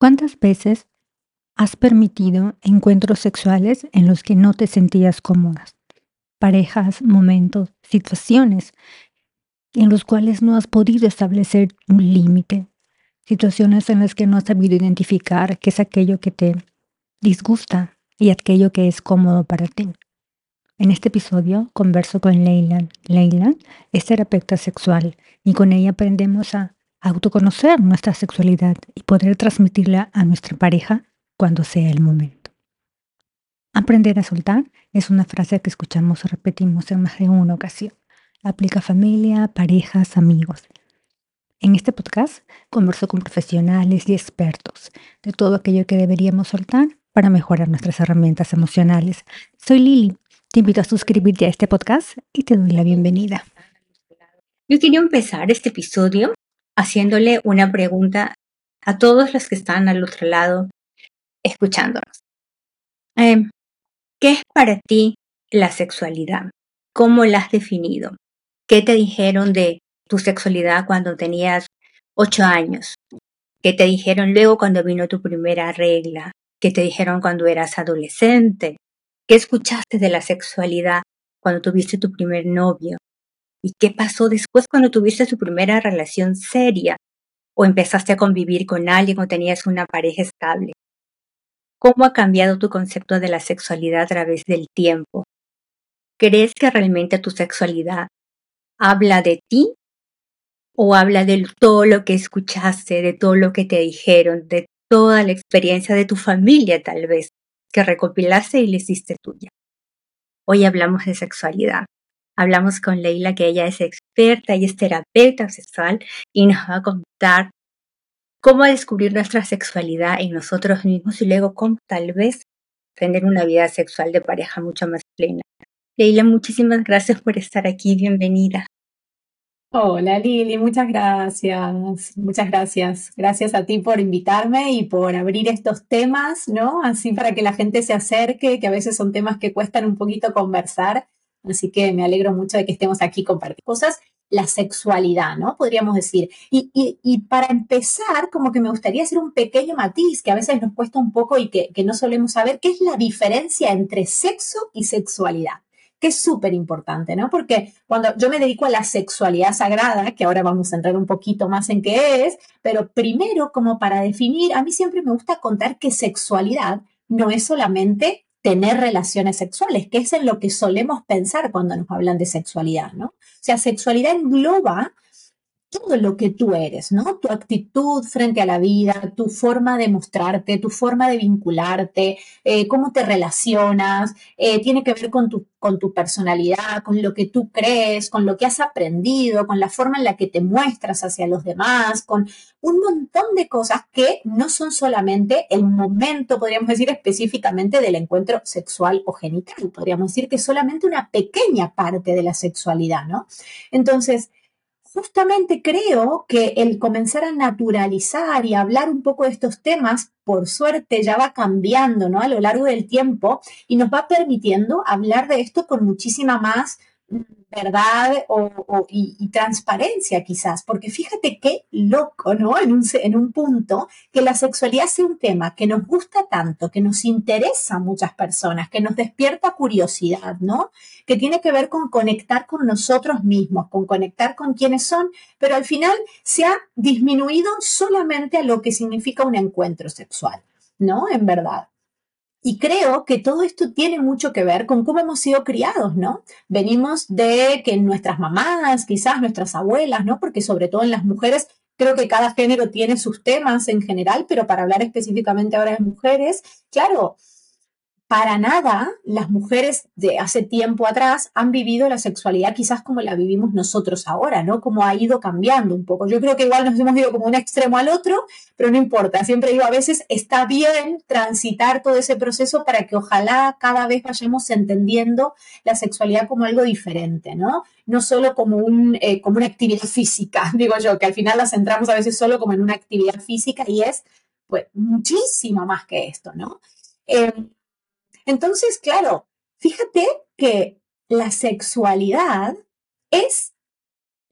¿Cuántas veces has permitido encuentros sexuales en los que no te sentías cómodas? Parejas, momentos, situaciones en los cuales no has podido establecer un límite. Situaciones en las que no has sabido identificar qué es aquello que te disgusta y aquello que es cómodo para ti. En este episodio converso con Leila. Leila es terapeuta sexual y con ella aprendemos a autoconocer nuestra sexualidad y poder transmitirla a nuestra pareja cuando sea el momento. Aprender a soltar es una frase que escuchamos o repetimos en más de una ocasión. Aplica a familia, parejas, amigos. En este podcast converso con profesionales y expertos de todo aquello que deberíamos soltar para mejorar nuestras herramientas emocionales. Soy Lili, te invito a suscribirte a este podcast y te doy la bienvenida. Yo quería empezar este episodio haciéndole una pregunta a todos los que están al otro lado escuchándonos. Em, ¿Qué es para ti la sexualidad? ¿Cómo la has definido? ¿Qué te dijeron de tu sexualidad cuando tenías ocho años? ¿Qué te dijeron luego cuando vino tu primera regla? ¿Qué te dijeron cuando eras adolescente? ¿Qué escuchaste de la sexualidad cuando tuviste tu primer novio? ¿Y qué pasó después cuando tuviste tu primera relación seria? ¿O empezaste a convivir con alguien o tenías una pareja estable? ¿Cómo ha cambiado tu concepto de la sexualidad a través del tiempo? ¿Crees que realmente tu sexualidad habla de ti o habla de todo lo que escuchaste, de todo lo que te dijeron, de toda la experiencia de tu familia tal vez, que recopilaste y le hiciste tuya? Hoy hablamos de sexualidad. Hablamos con Leila, que ella es experta y es terapeuta sexual y nos va a contar cómo descubrir nuestra sexualidad en nosotros mismos y luego cómo tal vez tener una vida sexual de pareja mucho más plena. Leila, muchísimas gracias por estar aquí. Bienvenida. Hola Lili, muchas gracias, muchas gracias. Gracias a ti por invitarme y por abrir estos temas, ¿no? Así para que la gente se acerque, que a veces son temas que cuestan un poquito conversar Así que me alegro mucho de que estemos aquí compartiendo cosas. La sexualidad, ¿no? Podríamos decir. Y, y, para empezar, como que me gustaría hacer un pequeño matiz que a veces nos cuesta un poco y que, que no solemos saber, ¿qué es la diferencia entre sexo y sexualidad? que es súper importante, ¿no? Porque cuando yo me dedico a la sexualidad sagrada, que ahora vamos a entrar un poquito más en qué es, pero primero, como para definir, a mí siempre me gusta contar que sexualidad no es solamente tener relaciones sexuales, que es en lo que solemos pensar cuando nos hablan de sexualidad, ¿no? O sea, sexualidad engloba todo lo que tú eres, ¿no? Tu actitud frente a la vida, tu forma de mostrarte, tu forma de vincularte, eh, cómo te relacionas, eh, tiene que ver con tu, con tu personalidad, con lo que tú crees, con lo que has aprendido, con la forma en la que te muestras hacia los demás, con un montón de cosas que no son solamente el momento, podríamos decir específicamente, del encuentro sexual o genital, podríamos decir que es solamente una pequeña parte de la sexualidad, ¿no? Entonces, justamente creo que el comenzar a naturalizar y hablar un poco de estos temas, por suerte ya va cambiando ¿no? a lo largo del tiempo y nos va permitiendo hablar de esto con muchísima más verdad o, y, transparencia quizás, porque fíjate qué loco, ¿no? En un, en un punto que la sexualidad sea un tema que nos gusta tanto, que nos interesa a muchas personas, que nos despierta curiosidad, ¿no? Que tiene que ver con conectar con nosotros mismos, con conectar con quienes son, pero al final se ha disminuido solamente a lo que significa un encuentro sexual, ¿no? En verdad. Y creo que todo esto tiene mucho que ver con cómo hemos sido criados, ¿no? Venimos de que nuestras mamás, quizás nuestras abuelas, ¿no? Porque sobre todo en las mujeres, creo que cada género tiene sus temas en general, pero para hablar específicamente ahora de mujeres, claro, para nada las mujeres de hace tiempo atrás han vivido la sexualidad quizás como la vivimos nosotros ahora, ¿no? Como ha ido cambiando un poco. Yo creo que igual nos hemos ido como un extremo al otro, pero no importa. Siempre digo, a veces está bien transitar todo ese proceso para que ojalá cada vez vayamos entendiendo la sexualidad como algo diferente, ¿no? No solo como, un, eh, como una actividad física, digo yo, que al final la centramos a veces solo como en una actividad física y es pues muchísimo más que esto, ¿no? Eh, entonces, claro, fíjate que la sexualidad es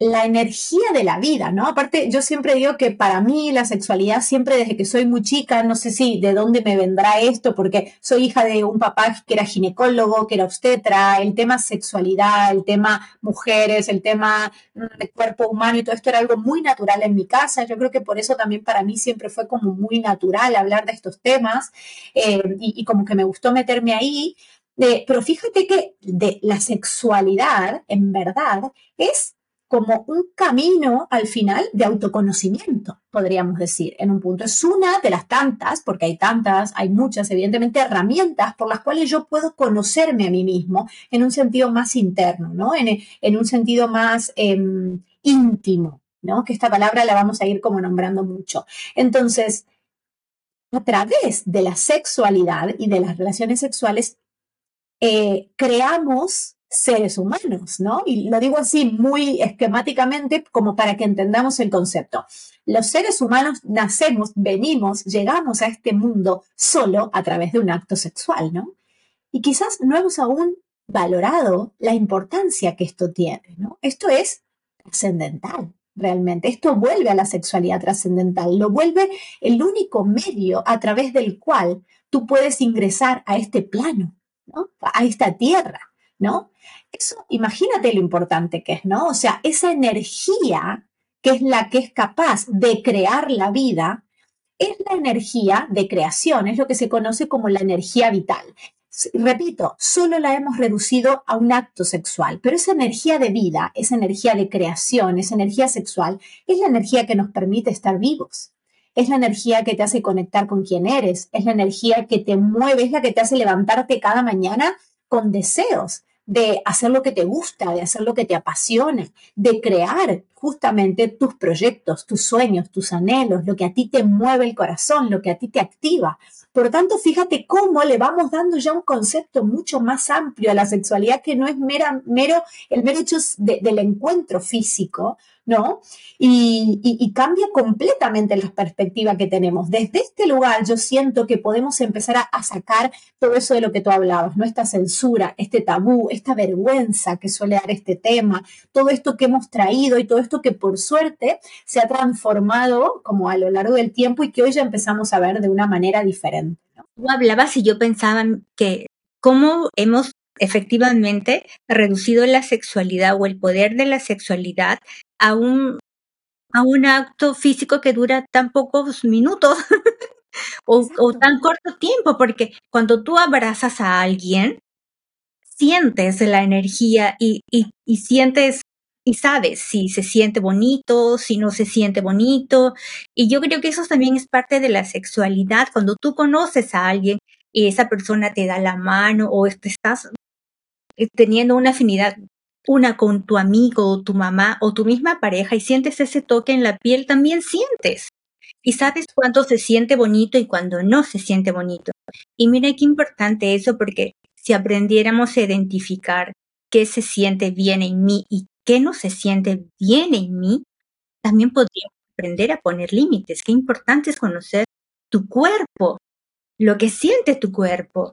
la energía de la vida, ¿no? Aparte, yo siempre digo que para mí la sexualidad siempre desde que soy muy chica, no sé si de dónde me vendrá esto, porque soy hija de un papá que era ginecólogo, que era obstetra, el tema sexualidad, el tema mujeres, el tema mm, de cuerpo humano y todo esto era algo muy natural en mi casa. Yo creo que por eso también para mí siempre fue como muy natural hablar de estos temas eh, y, como que me gustó meterme ahí. Eh, pero fíjate que de la sexualidad, en verdad, es como un camino al final de autoconocimiento, podríamos decir, en un punto. Es una de las tantas, porque hay tantas, hay muchas, evidentemente, herramientas por las cuales yo puedo conocerme a mí mismo en un sentido más interno, ¿no? En, un sentido más em, íntimo, ¿no? Que esta palabra la vamos a ir como nombrando mucho. Entonces, a través de la sexualidad y de las relaciones sexuales, eh, creamos seres humanos, ¿no? Y lo digo así muy esquemáticamente como para que entendamos el concepto. Los seres humanos nacemos, venimos, llegamos a este mundo solo a través de un acto sexual, ¿no? Y quizás no hemos aún valorado la importancia que esto tiene, ¿no? Esto es trascendental, realmente. Esto vuelve a la sexualidad trascendental, lo vuelve el único medio a través del cual tú puedes ingresar a este plano, ¿no? A esta tierra. ¿No? Eso, imagínate lo importante que es, ¿no? O sea, esa energía que es la que es capaz de crear la vida, es la energía de creación, es lo que se conoce como la energía vital. Repito, solo la hemos reducido a un acto sexual, pero esa energía de vida, esa energía de creación, esa energía sexual, es la energía que nos permite estar vivos. Es la energía que te hace conectar con quien eres, es la energía que te mueve, es la que te hace levantarte cada mañana con deseos, de hacer lo que te gusta, de hacer lo que te apasiona, de crear justamente tus proyectos, tus sueños, tus anhelos, lo que a ti te mueve el corazón, lo que a ti te activa. Por tanto, fíjate cómo le vamos dando ya un concepto mucho más amplio a la sexualidad que no es mera, mero, el mero hecho del encuentro físico, ¿no? Y, cambia completamente la perspectiva que tenemos. Desde este lugar yo siento que podemos empezar a, sacar todo eso de lo que tú hablabas, ¿no? Esta censura, este tabú, esta vergüenza que suele dar este tema, todo esto que hemos traído y todo esto que por suerte se ha transformado como a lo largo del tiempo y que hoy ya empezamos a ver de una manera diferente. Tú hablabas y yo pensaba que cómo hemos efectivamente reducido la sexualidad o el poder de la sexualidad a un, a un acto físico que dura tan pocos minutos o, tan corto tiempo, porque cuando tú abrazas a alguien, sientes la energía y, y, sientes y sabes si se siente bonito, si no se siente bonito. Y yo creo que eso también es parte de la sexualidad. Cuando tú conoces a alguien y esa persona te da la mano o te estás eh, teniendo una afinidad una con tu amigo o tu mamá o tu misma pareja y sientes ese toque en la piel, también sientes. Y sabes cuándo se siente bonito y cuándo no se siente bonito. Y mira qué importante eso porque si aprendiéramos a identificar qué se siente bien en mí y qué no se siente bien en mí, también podríamos aprender a poner límites. Qué importante es conocer tu cuerpo, lo que siente tu cuerpo,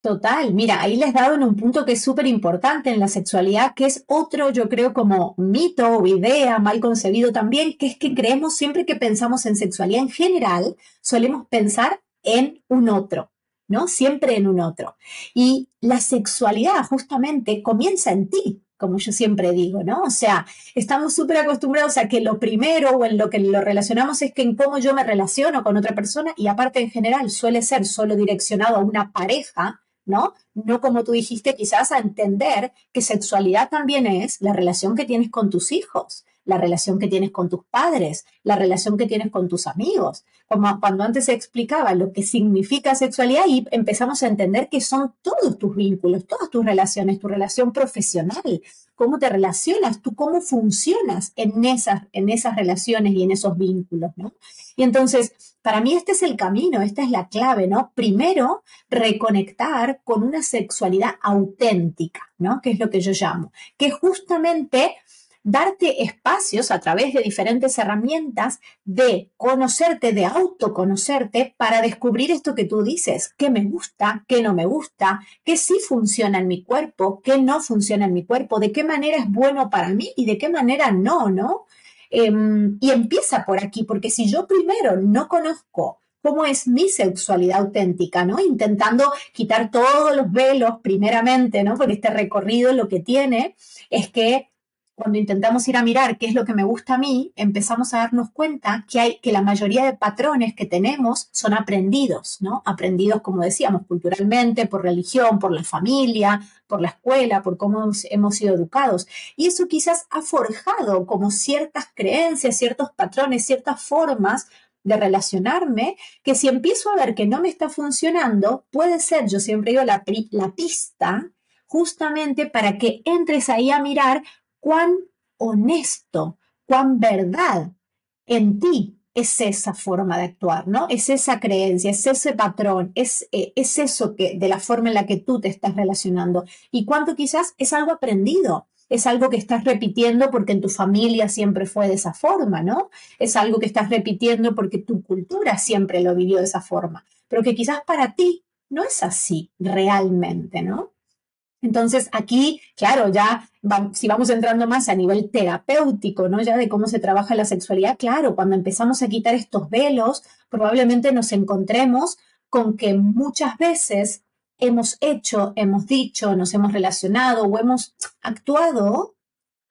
Total, mira, ahí les he dado en un punto que es súper importante en la sexualidad, que es otro, yo creo, como mito o idea mal concebido también, que es que creemos siempre que pensamos en sexualidad en general, solemos pensar en un otro, ¿no? Siempre en un otro. Y la sexualidad justamente comienza en ti, como yo siempre digo, ¿no? O sea, estamos súper acostumbrados a que lo primero o en lo que lo relacionamos es que en cómo yo me relaciono con otra persona y aparte en general suele ser solo direccionado a una pareja, ¿no? No como tú dijiste, quizás a entender que sexualidad también es la relación que tienes con tus hijos, la relación que tienes con tus padres, la relación que tienes con tus amigos. Como cuando antes se explicaba lo que significa sexualidad y empezamos a entender que son todos tus vínculos, todas tus relaciones, tu relación profesional, cómo te relacionas, tú cómo funcionas en esas, en esas relaciones y en esos vínculos, ¿no? Y entonces, para mí este es el camino, esta es la clave, ¿no? Primero, reconectar con una sexualidad auténtica, ¿no? Que es lo que yo llamo, que justamente darte espacios a través de diferentes herramientas de conocerte, de autoconocerte para descubrir esto que tú dices, qué me gusta, qué no me gusta, qué sí funciona en mi cuerpo, qué no funciona en mi cuerpo, de qué manera es bueno para mí y de qué manera no, ¿no? Em, y empieza por aquí, porque si yo primero no conozco cómo es mi sexualidad auténtica, ¿no? Intentando quitar todos los velos primeramente, ¿no? Porque este recorrido lo que tiene es que cuando intentamos ir a mirar qué es lo que me gusta a mí, empezamos a darnos cuenta que hay que la mayoría de patrones que tenemos son aprendidos, ¿no? Aprendidos, como decíamos, culturalmente, por religión, por la familia, por la escuela, por cómo hemos sido educados. Y eso quizás ha forjado como ciertas creencias, ciertos patrones, ciertas formas de relacionarme, que si empiezo a ver que no me está funcionando, puede ser, yo siempre digo, la, la pista justamente para que entres ahí a mirar cuán honesto, cuán verdad en ti es esa forma de actuar, ¿no? Es esa creencia, es ese patrón, es, eh, es eso que, de la forma en la que tú te estás relacionando. Y cuánto quizás es algo aprendido es algo que estás repitiendo porque en tu familia siempre fue de esa forma, ¿no? Es algo que estás repitiendo porque tu cultura siempre lo vivió de esa forma, pero que quizás para ti no es así realmente, ¿no? Entonces aquí, claro, ya si vamos entrando más a nivel terapéutico, ¿no? Ya de cómo se trabaja la sexualidad, claro, cuando empezamos a quitar estos velos, probablemente nos encontremos con que muchas veces hemos hecho, hemos dicho, nos hemos relacionado o hemos actuado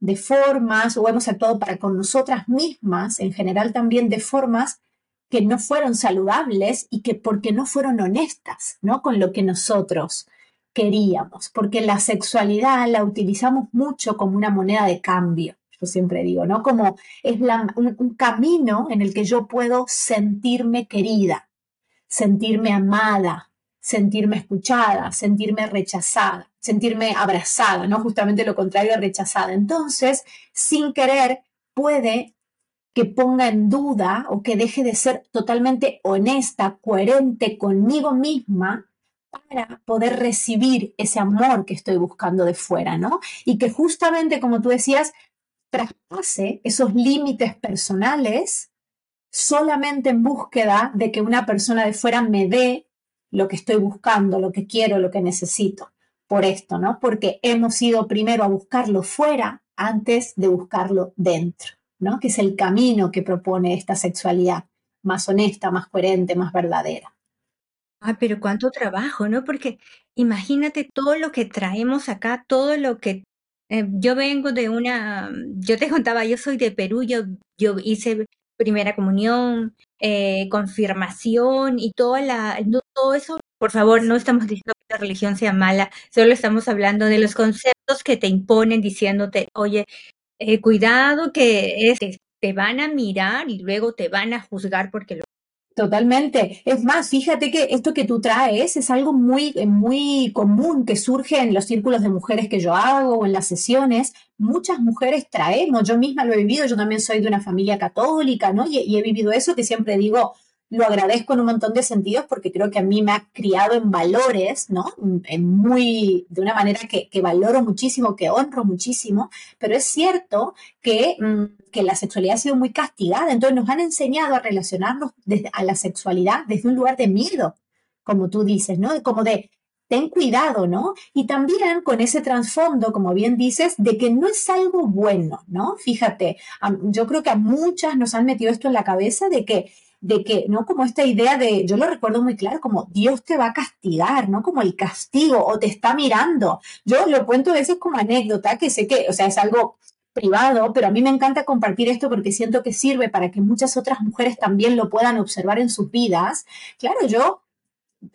de formas o hemos actuado para con nosotras mismas, en general también de formas que no fueron saludables y que porque no fueron honestas, ¿no? Con lo que nosotros queríamos, porque la sexualidad la utilizamos mucho como una moneda de cambio. Yo siempre digo, ¿no? Como es un camino en el que yo puedo sentirme querida, sentirme amada, sentirme escuchada, sentirme rechazada, sentirme abrazada, ¿no? Justamente lo contrario rechazada. Entonces, sin querer, puede que ponga en duda o que deje de ser totalmente honesta, coherente conmigo misma para poder recibir ese amor que estoy buscando de fuera, ¿no? Y que justamente, como tú decías, traspase esos límites personales solamente en búsqueda de que una persona de fuera me dé lo que estoy buscando, lo que quiero, lo que necesito. Por esto, ¿no? Porque hemos ido primero a buscarlo fuera antes de buscarlo dentro, ¿no? Que es el camino que propone esta sexualidad más honesta, más coherente, más verdadera. Ah, pero cuánto trabajo, ¿no? Porque imagínate todo lo que traemos acá, todo lo que eh, yo vengo de una, yo te contaba, yo soy de Perú, yo, yo hice primera comunión, eh, confirmación y toda la, todo eso, por favor, no estamos diciendo que la religión sea mala, solo estamos hablando de los conceptos que te imponen diciéndote, oye, eh, cuidado que este, te van a mirar y luego te van a juzgar porque lo Totalmente. Es más, fíjate que esto que tú traes es algo muy, muy común que surge en los círculos de mujeres que yo hago o en las sesiones. Muchas mujeres traemos, yo misma lo he vivido, yo también soy de una familia católica, ¿no? Y, y he vivido eso que siempre digo, lo agradezco en un montón de sentidos porque creo que a mí me ha criado en valores, ¿no? En muy, de una manera que, valoro muchísimo, que honro muchísimo, pero es cierto que, mm, que, la sexualidad ha sido muy castigada, entonces nos han enseñado a relacionarnos a la sexualidad desde un lugar de miedo, como tú dices, ¿no? Como de, ten cuidado, ¿no? Y también con ese trasfondo, como bien dices, de que no es algo bueno, ¿no? Fíjate, yo creo que a muchas nos han metido esto en la cabeza de que de que, ¿no? Como esta idea de, yo lo recuerdo muy claro, como Dios te va a castigar, ¿no? Como el castigo o te está mirando. Yo lo cuento a veces como anécdota, que sé que, o sea, es algo privado, pero a mí me encanta compartir esto porque siento que sirve para que muchas otras mujeres también lo puedan observar en sus vidas. Claro, yo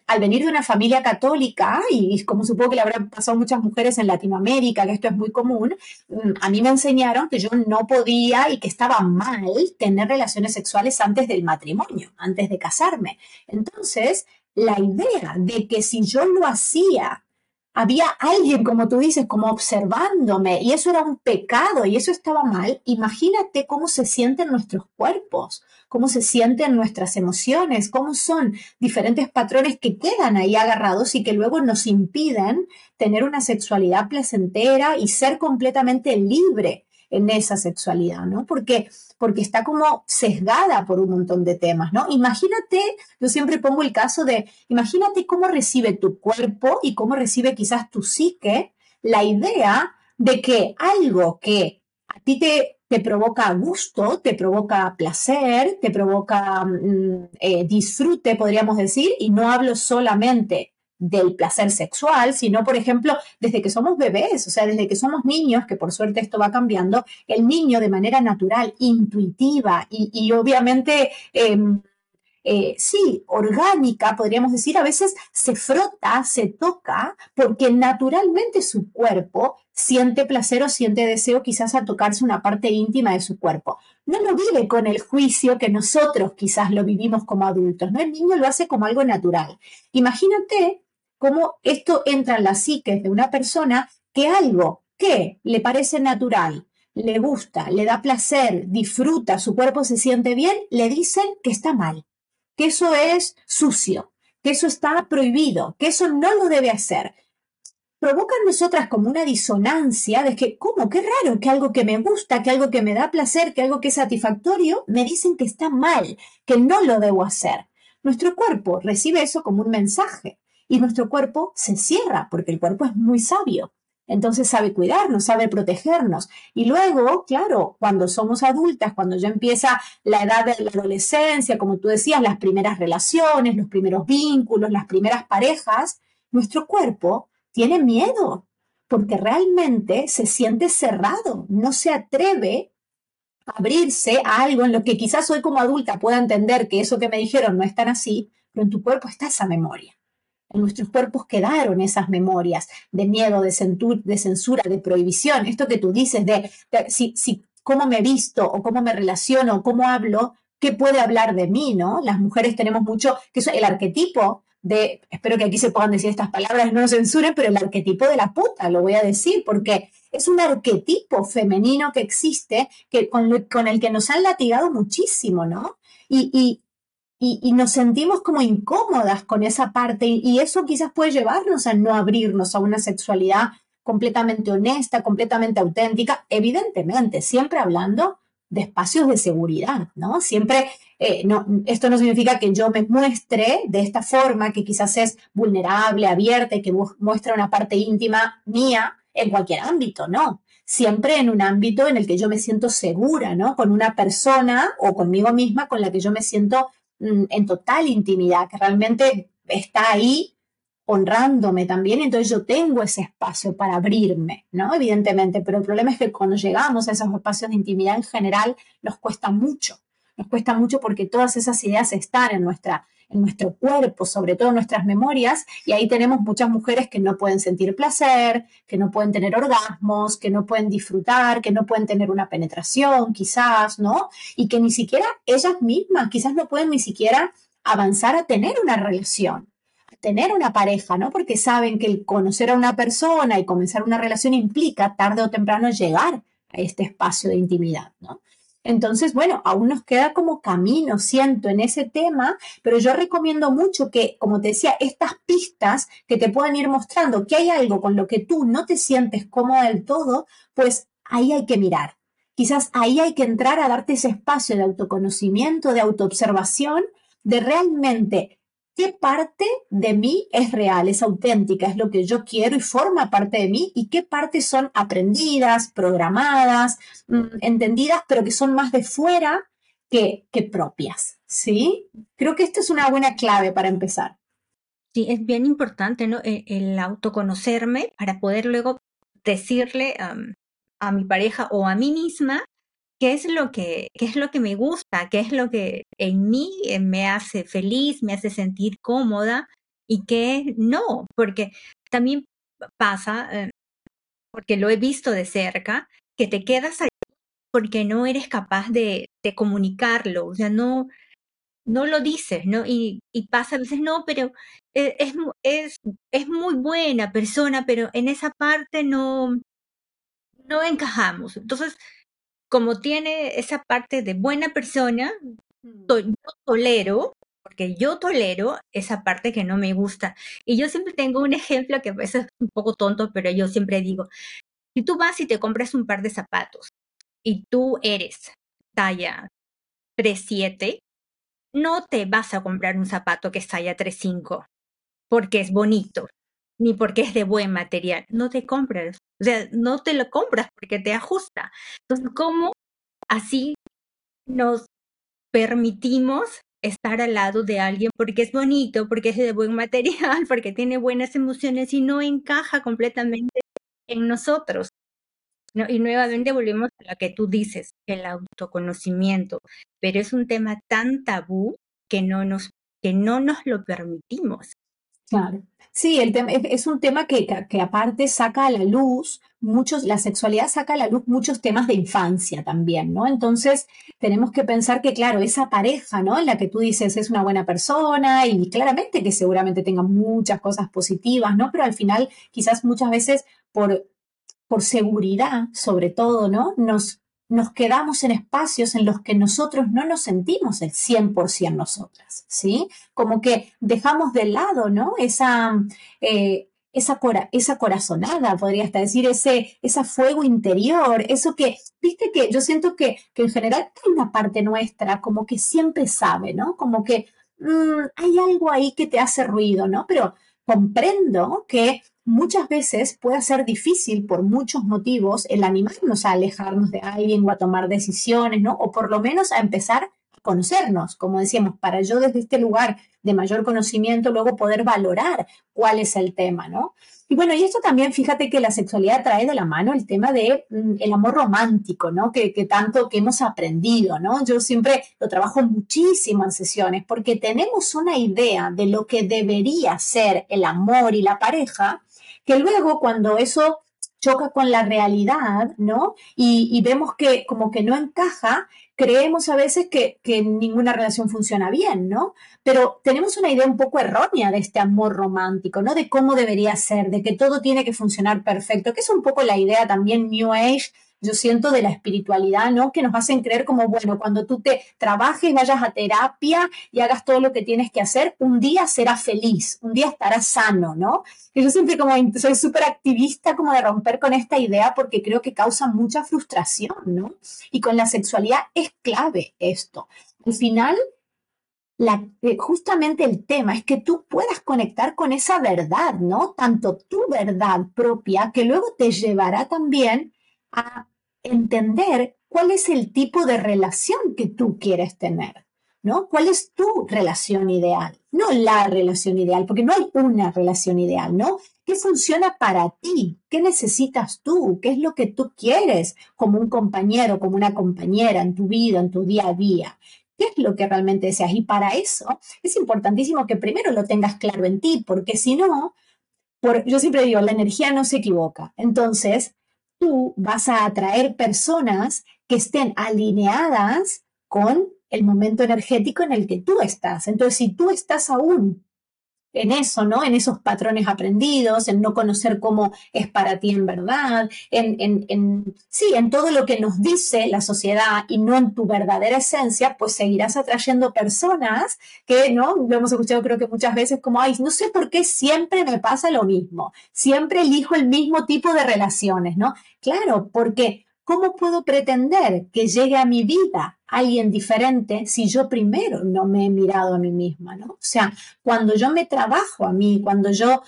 al venir de una familia católica, y como supongo que le habrán pasado muchas mujeres en Latinoamérica, que esto es muy común, mm, a mí me enseñaron que yo no podía y que estaba mal tener relaciones sexuales antes del matrimonio, antes de casarme. Entonces, la idea de que si yo lo hacía había alguien, como tú dices, como observándome y eso era un pecado y eso estaba mal, imagínate cómo se sienten nuestros cuerpos, cómo se sienten nuestras emociones, cómo son diferentes patrones que quedan ahí agarrados y que luego nos impiden tener una sexualidad placentera y ser completamente libre en esa sexualidad, ¿no? Porque, porque está como sesgada por un montón de temas, ¿no? Imagínate, yo siempre pongo el caso de, imagínate cómo recibe tu cuerpo y cómo recibe quizás tu psique la idea de que algo que a ti te, te provoca gusto, te provoca placer, te provoca mm, eh, disfrute, podríamos decir, y no hablo solamente del placer sexual, sino, por ejemplo, desde que somos bebés, o sea, desde que somos niños, que por suerte esto va cambiando, el niño de manera natural, intuitiva y, obviamente... Em, eh, sí, orgánica, podríamos decir, a veces se frota, se toca, porque naturalmente su cuerpo siente placer o siente deseo quizás a tocarse una parte íntima de su cuerpo. No lo vive con el juicio que nosotros quizás lo vivimos como adultos, ¿no? El niño lo hace como algo natural. Imagínate cómo esto entra en la psique de una persona que algo que le parece natural, le gusta, le da placer, disfruta, su cuerpo se siente bien, le dicen que está mal, que eso es sucio, que eso está prohibido, que eso no lo debe hacer. Provoca en nosotras como una disonancia de que, ¿cómo? Qué raro que algo que me gusta, que algo que me da placer, que algo que es satisfactorio, me dicen que está mal, que no lo debo hacer. Nuestro cuerpo recibe eso como un mensaje y nuestro cuerpo se cierra porque el cuerpo es muy sabio. Entonces sabe cuidarnos, sabe protegernos. Y luego, claro, cuando somos adultas, cuando ya empieza la edad de la adolescencia, como tú decías, las primeras relaciones, los primeros vínculos, las primeras parejas, nuestro cuerpo tiene miedo porque realmente se siente cerrado, no se atreve a abrirse a algo en lo que quizás hoy como adulta pueda entender que eso que me dijeron no es tan así, pero en tu cuerpo está esa memoria. En nuestros cuerpos quedaron esas memorias de miedo, de, censura, de prohibición. Esto que tú dices de, si, si, cómo me visto o cómo me relaciono, cómo hablo, qué puede hablar de mí, ¿no? Las mujeres tenemos mucho, que es el arquetipo de, espero que aquí se puedan decir estas palabras, no censuren, pero el arquetipo de la puta, lo voy a decir, porque es un arquetipo femenino que existe, que con, con el que nos han latigado muchísimo, ¿no? y, nos sentimos como incómodas con esa parte y eso quizás puede llevarnos a no abrirnos a una sexualidad completamente honesta, completamente auténtica, evidentemente, siempre hablando de espacios de seguridad, ¿no? Siempre, eh, no, esto no significa que yo me muestre de esta forma, que quizás es vulnerable, abierta y que muestra una parte íntima mía en cualquier ámbito, no. Siempre en un ámbito en el que yo me siento segura, ¿no? Con una persona o conmigo misma con la que yo me siento en total intimidad, que realmente está ahí honrándome también, entonces yo tengo ese espacio para abrirme, ¿no? Evidentemente, pero el problema es que cuando llegamos a esos espacios de intimidad en general nos cuesta mucho, nos cuesta mucho porque todas esas ideas están en nuestra en nuestro cuerpo, sobre todo en nuestras memorias, y ahí tenemos muchas mujeres que no pueden sentir placer, que no pueden tener orgasmos, que no pueden disfrutar, que no pueden tener una penetración, quizás, ¿no? Y que ni siquiera ellas mismas, quizás no pueden ni siquiera avanzar a tener una relación tener una pareja, ¿no? Porque saben que el conocer a una persona y comenzar una relación implica tarde o temprano llegar a este espacio de intimidad, ¿no? Entonces, bueno, aún nos queda como camino, siento, en ese tema, pero yo recomiendo mucho que, como te decía, estas pistas que te puedan ir mostrando que hay algo con lo que tú no te sientes cómoda del todo, pues ahí hay que mirar. Quizás ahí hay que entrar a darte ese espacio de autoconocimiento, de autoobservación, de realmente qué parte de mí es real, es auténtica, es lo que yo quiero y forma parte de mí y qué partes son aprendidas, programadas, mm, entendidas, pero que son más de fuera que, propias. ¿Sí? Creo que esta es una buena clave para empezar. Sí, es bien importante, ¿no? E, el, autoconocerme para poder luego decirle a mi pareja o a mí misma qué es lo que, qué es lo que me gusta, qué es lo que en mí eh, me hace feliz, me hace sentir cómoda y qué no, porque también pasa, eh, porque lo he visto de cerca, que te quedas ahí porque no eres capaz de, de comunicarlo, o sea, no, no lo dices, ¿no? Y, y pasa a veces, no, pero eh, es, es, es muy buena persona, pero en esa parte no, no encajamos. Entonces, como tiene esa parte de buena persona, mm. yo tolero, porque yo tolero esa parte que no me gusta. Y yo siempre tengo un ejemplo que a veces es un poco tonto, pero yo siempre digo, si tú vas y te compras un par de zapatos y tú eres talla 3.7, no te vas a comprar un zapato que es talla 3.5 porque es bonito, ni porque es de buen material. No te compras, o sea, no te lo compras porque te ajusta. Entonces, ¿cómo así nos permitimos estar al lado de alguien porque es bonito, porque es de buen material, porque tiene buenas emociones y no encaja completamente en nosotros? y nuevamente volvemos a lo que tú dices, el autoconocimiento, pero es un tema tan tabú que no nos, que no nos lo permitimos. Claro. Sí, el tema, es, un tema que, que, aparte saca a la luz muchos, la sexualidad saca a la luz muchos temas de infancia también, ¿no? Entonces tenemos que pensar que, claro, esa pareja, ¿no? En la que tú dices es una buena persona y claramente que seguramente tenga muchas cosas positivas, ¿no? Pero al final quizás muchas veces por, por seguridad, sobre todo, ¿no? Nos, nos quedamos en espacios en los que nosotros no nos sentimos el 100% nosotras, ¿sí? Como que dejamos de lado, ¿no? Esa, eh, esa, esa corazonada, podría hasta decir, ese, ese fuego interior, eso que, viste que yo siento que, que en general hay una parte nuestra como que siempre sabe, ¿no? Como que mm, hay algo ahí que te hace ruido, ¿no? Pero comprendo que muchas veces puede ser difícil por muchos motivos el animarnos a alejarnos de alguien o a tomar decisiones, ¿no? O por lo menos a empezar conocernos, como decíamos, para yo desde este lugar de mayor conocimiento luego poder valorar cuál es el tema, ¿no? Y bueno, y esto también, fíjate que la sexualidad trae de la mano el tema de mm, el amor romántico, ¿no? Que, que, tanto que hemos aprendido, ¿no? Yo siempre lo trabajo muchísimo en sesiones porque tenemos una idea de lo que debería ser el amor y la pareja, que luego cuando eso choca con la realidad, ¿no? Y, vemos que como que no encaja, creemos a veces que, ninguna relación funciona bien, ¿no? Pero tenemos una idea un poco errónea de este amor romántico, ¿no? De cómo debería ser, de que todo tiene que funcionar perfecto, que es un poco la idea también New Age yo siento de la espiritualidad, ¿no? Que nos hacen creer como, bueno, cuando tú te trabajes, vayas a terapia y hagas todo lo que tienes que hacer, un día serás feliz, un día estarás sano, ¿no? Y yo siempre como soy súper activista como de romper con esta idea porque creo que causa mucha frustración, ¿no? Y con la sexualidad es clave esto. Al final, eh, justamente el tema es que tú puedas conectar con esa verdad, ¿no? Tanto tu verdad propia, que luego te llevará también a entender cuál es el tipo de relación que tú quieres tener, ¿no? ¿Cuál es tu relación ideal? No la relación ideal, porque no hay una relación ideal, ¿no? ¿Qué funciona para ti? ¿Qué necesitas tú? ¿Qué es lo que tú quieres como un compañero, como una compañera en tu vida, en tu día a día? ¿Qué es lo que realmente deseas? Y para eso es importantísimo que primero lo tengas claro en ti, porque si no, por, yo siempre digo, la energía no se equivoca. Entonces, tú vas a atraer personas que estén alineadas con el momento energético en el que tú estás. Entonces, si tú estás aún en eso, ¿no? En esos patrones aprendidos, en no conocer cómo es para ti en verdad, en, en, sí, en todo lo que nos dice la sociedad y no en tu verdadera esencia, pues seguirás atrayendo personas que, ¿no? Lo hemos escuchado creo que muchas veces como, ay, no sé por qué siempre me pasa lo mismo, siempre elijo el mismo tipo de relaciones, ¿no? Claro, porque ¿cómo puedo pretender que llegue a mi vida alguien diferente si yo primero no me he mirado a mí misma, ¿no? O sea, cuando yo me trabajo a mí, cuando yo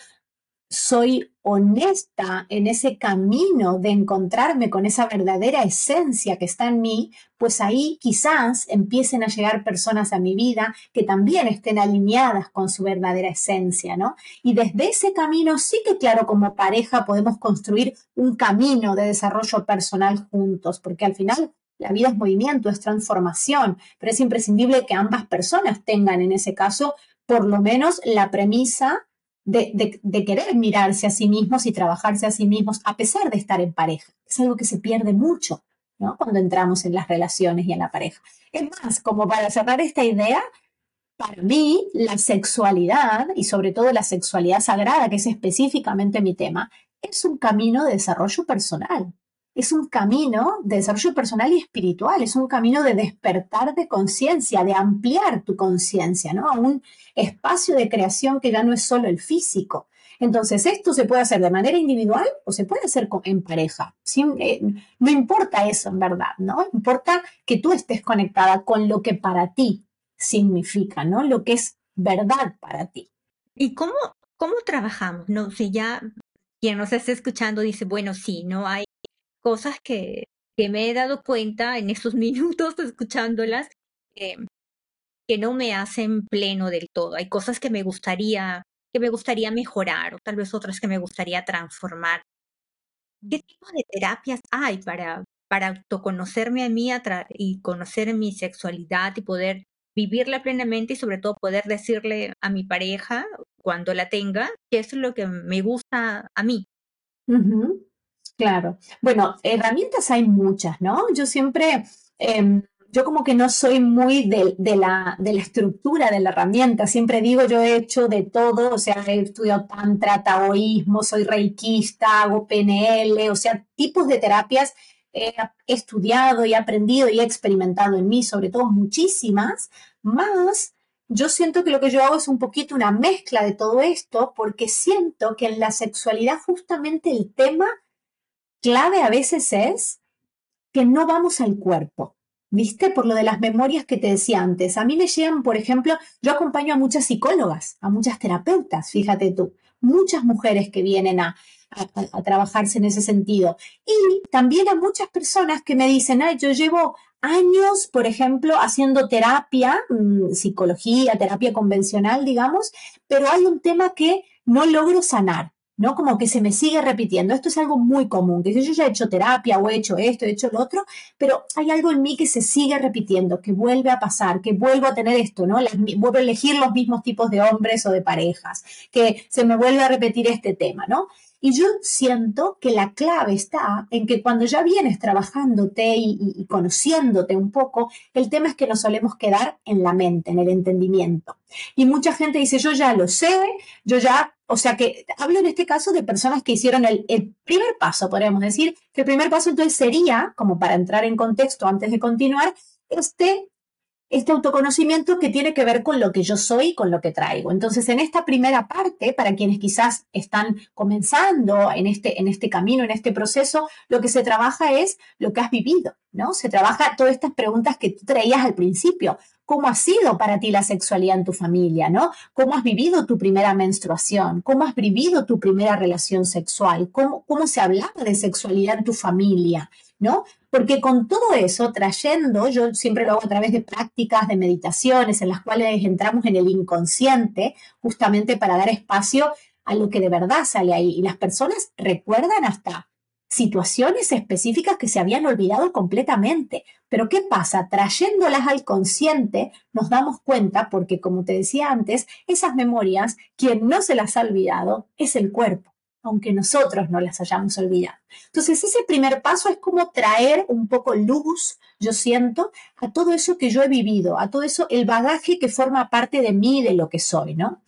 soy honesta en ese camino de encontrarme con esa verdadera esencia que está en mí, pues ahí quizás empiecen a llegar personas a mi vida que también estén alineadas con su verdadera esencia, ¿no? Y desde ese camino sí que, claro, como pareja podemos construir un camino de desarrollo personal juntos, porque al final la vida es movimiento, es transformación, pero es imprescindible que ambas personas tengan en ese caso por lo menos la premisa de, querer mirarse a sí mismos y trabajarse a sí mismos a pesar de estar en pareja. Es algo que se pierde mucho ¿no? cuando entramos en las relaciones y en la pareja. Es más, como para cerrar esta idea, para mí la sexualidad y sobre todo la sexualidad sagrada, que es específicamente mi tema, es un camino de desarrollo personal es un camino de desarrollo personal y espiritual, es un camino de despertar de conciencia, de ampliar tu conciencia, ¿no? A un espacio de creación que ya no es solo el físico. Entonces, esto se puede hacer de manera individual o se puede hacer en pareja. Eh, no importa eso, en verdad, ¿no? Importa que tú estés conectada con lo que para ti significa, ¿no? Lo que es verdad para ti. ¿Y cómo, cómo trabajamos? No, si ya quien nos está escuchando dice, bueno, sí, no hay cosas que, que me he dado cuenta en estos minutos escuchándolas eh, que no me hacen pleno del todo. Hay cosas que me gustaría que me gustaría mejorar o tal vez otras que me gustaría transformar. ¿Qué tipo de terapias hay para, para autoconocerme a mí y conocer mi sexualidad y poder vivirla plenamente y sobre todo poder decirle a mi pareja cuando la tenga que es lo que me gusta a mí? Claro. Bueno, herramientas hay muchas, ¿no? Yo siempre em, yo como que no soy muy de, la, de, la, estructura de la herramienta. Siempre digo, yo he hecho de todo, o sea, he estudiado tantra, taoísmo, soy reikista, hago PNL, o sea, tipos de terapias he estudiado y aprendido y he experimentado en mí, sobre todo muchísimas, más yo siento que lo que yo hago es un poquito una mezcla de todo esto, porque siento que en la sexualidad justamente el tema clave a veces es que no vamos al cuerpo. ¿Viste? Por lo de las memorias que te decía antes. A mí me llegan, por ejemplo, yo acompaño a muchas psicólogas, a muchas terapeutas, fíjate tú, muchas mujeres que vienen a, trabajarse en ese sentido. Y también a muchas personas que me dicen, ay, yo llevo años, por ejemplo, haciendo terapia, mm, psicología, terapia convencional, digamos, pero hay un tema que no logro sanar. ¿No? Como que se me sigue repitiendo. Esto es algo muy común, que yo ya he hecho terapia o he hecho esto, he hecho lo otro, pero hay algo en mí que se sigue repitiendo, que vuelve a pasar, que vuelvo a tener esto, ¿no? vuelvo a elegir los mismos tipos de hombres o de parejas, que se me vuelve a repetir este tema, ¿no? Y yo siento que la clave está en que cuando ya vienes trabajándote y, conociéndote un poco, el tema es que nos solemos quedar en la mente, en el entendimiento. Y mucha gente dice, yo ya lo sé, yo ya, o sea que hablo en este caso de personas que hicieron el, el primer paso, podríamos decir, que el primer paso entonces sería, como para entrar en contexto antes de continuar, este este autoconocimiento que tiene que ver con lo que yo soy y con lo que traigo. Entonces, en esta primera parte, para quienes quizás están comenzando en este, en este camino, en este proceso, lo que se trabaja es lo que has vivido, ¿no? Se trabaja todas estas preguntas que tú traías al principio. ¿Cómo ha sido para ti la sexualidad en tu familia, ¿no? ¿Cómo has vivido tu primera menstruación? ¿Cómo has vivido tu primera relación sexual? ¿Cómo, cómo se hablaba de sexualidad en tu familia? ¿no? Porque con todo eso, trayendo, yo siempre lo hago a través de prácticas, de meditaciones, en las cuales entramos en el inconsciente, justamente para dar espacio a lo que de verdad sale ahí. Y las personas recuerdan hasta situaciones específicas que se habían olvidado completamente. Pero ¿qué pasa? Trayéndolas al consciente nos damos cuenta, porque como te decía antes, esas memorias, quien no se las ha olvidado es el cuerpo aunque nosotros no las hayamos olvidado. Entonces, ese primer paso es como traer un poco luz, yo siento, a todo eso que yo he vivido, a todo eso, el bagaje que forma parte de mí, de lo que soy, ¿no?